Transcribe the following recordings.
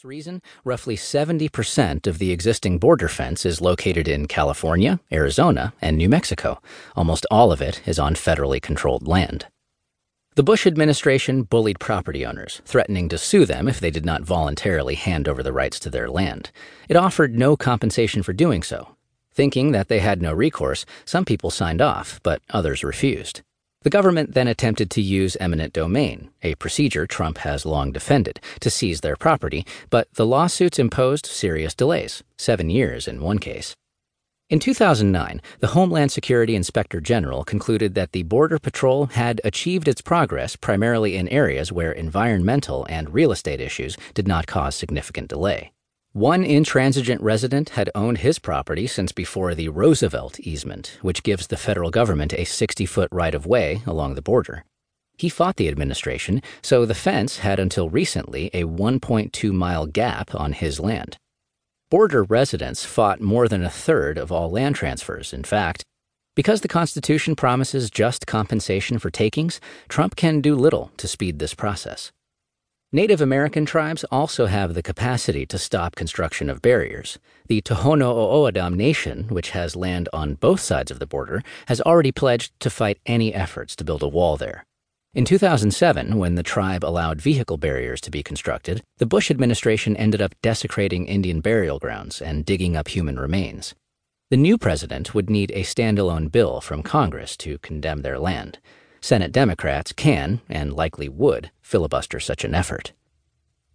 this reason, roughly 70% of the existing border fence is located in California, Arizona, and New Mexico. Almost all of it is on federally controlled land. The Bush administration bullied property owners, threatening to sue them if they did not voluntarily hand over the rights to their land. It offered no compensation for doing so. Thinking that they had no recourse, some people signed off, but others refused. The government then attempted to use eminent domain, a procedure Trump has long defended, to seize their property, but the lawsuits imposed serious delays, seven years in one case. In 2009, the Homeland Security Inspector General concluded that the Border Patrol had achieved its progress primarily in areas where environmental and real estate issues did not cause significant delay. One intransigent resident had owned his property since before the Roosevelt easement, which gives the federal government a 60 foot right of way along the border. He fought the administration, so the fence had until recently a 1.2 mile gap on his land. Border residents fought more than a third of all land transfers, in fact. Because the Constitution promises just compensation for takings, Trump can do little to speed this process. Native American tribes also have the capacity to stop construction of barriers. The Tohono O'odham Nation, which has land on both sides of the border, has already pledged to fight any efforts to build a wall there. In 2007, when the tribe allowed vehicle barriers to be constructed, the Bush administration ended up desecrating Indian burial grounds and digging up human remains. The new president would need a standalone bill from Congress to condemn their land. Senate Democrats can, and likely would, filibuster such an effort.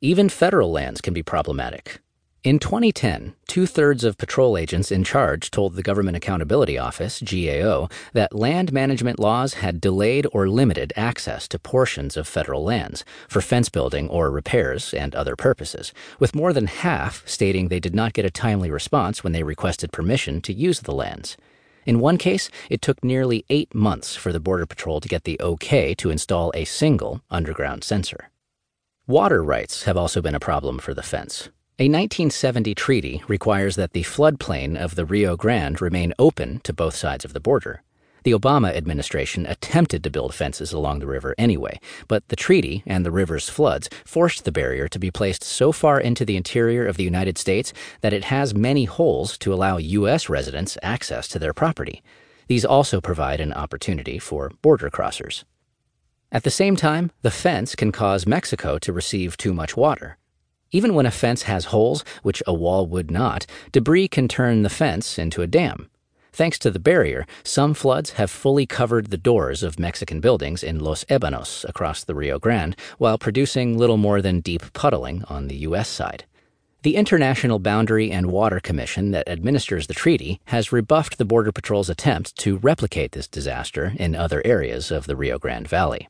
Even federal lands can be problematic. In 2010, two thirds of patrol agents in charge told the Government Accountability Office, GAO, that land management laws had delayed or limited access to portions of federal lands for fence building or repairs and other purposes, with more than half stating they did not get a timely response when they requested permission to use the lands. In one case, it took nearly eight months for the Border Patrol to get the okay to install a single underground sensor. Water rights have also been a problem for the fence. A 1970 treaty requires that the floodplain of the Rio Grande remain open to both sides of the border. The Obama administration attempted to build fences along the river anyway, but the treaty and the river's floods forced the barrier to be placed so far into the interior of the United States that it has many holes to allow U.S. residents access to their property. These also provide an opportunity for border crossers. At the same time, the fence can cause Mexico to receive too much water. Even when a fence has holes, which a wall would not, debris can turn the fence into a dam. Thanks to the barrier, some floods have fully covered the doors of Mexican buildings in Los Ebanos across the Rio Grande, while producing little more than deep puddling on the U.S. side. The International Boundary and Water Commission that administers the treaty has rebuffed the Border Patrol's attempt to replicate this disaster in other areas of the Rio Grande Valley.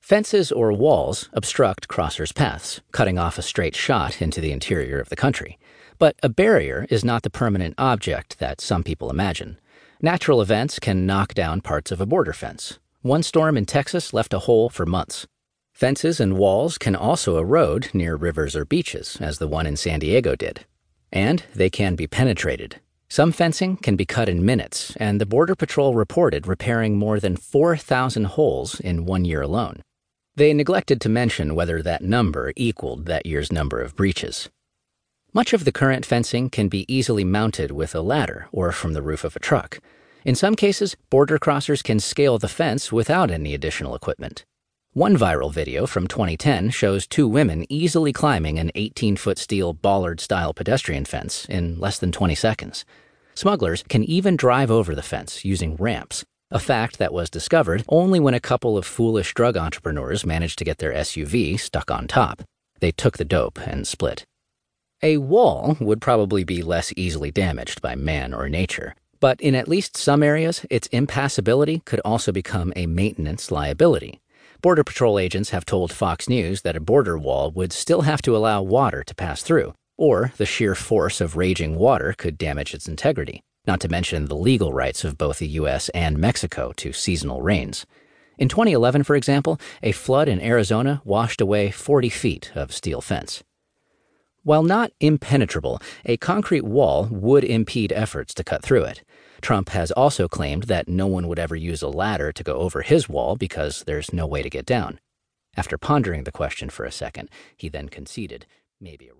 Fences or walls obstruct crossers' paths, cutting off a straight shot into the interior of the country. But a barrier is not the permanent object that some people imagine. Natural events can knock down parts of a border fence. One storm in Texas left a hole for months. Fences and walls can also erode near rivers or beaches, as the one in San Diego did. And they can be penetrated. Some fencing can be cut in minutes, and the Border Patrol reported repairing more than 4,000 holes in one year alone. They neglected to mention whether that number equaled that year's number of breaches. Much of the current fencing can be easily mounted with a ladder or from the roof of a truck. In some cases, border crossers can scale the fence without any additional equipment. One viral video from 2010 shows two women easily climbing an 18 foot steel bollard style pedestrian fence in less than 20 seconds. Smugglers can even drive over the fence using ramps, a fact that was discovered only when a couple of foolish drug entrepreneurs managed to get their SUV stuck on top. They took the dope and split. A wall would probably be less easily damaged by man or nature, but in at least some areas, its impassability could also become a maintenance liability. Border Patrol agents have told Fox News that a border wall would still have to allow water to pass through, or the sheer force of raging water could damage its integrity, not to mention the legal rights of both the U.S. and Mexico to seasonal rains. In 2011, for example, a flood in Arizona washed away 40 feet of steel fence. While not impenetrable, a concrete wall would impede efforts to cut through it. Trump has also claimed that no one would ever use a ladder to go over his wall because there's no way to get down. After pondering the question for a second, he then conceded maybe a rope.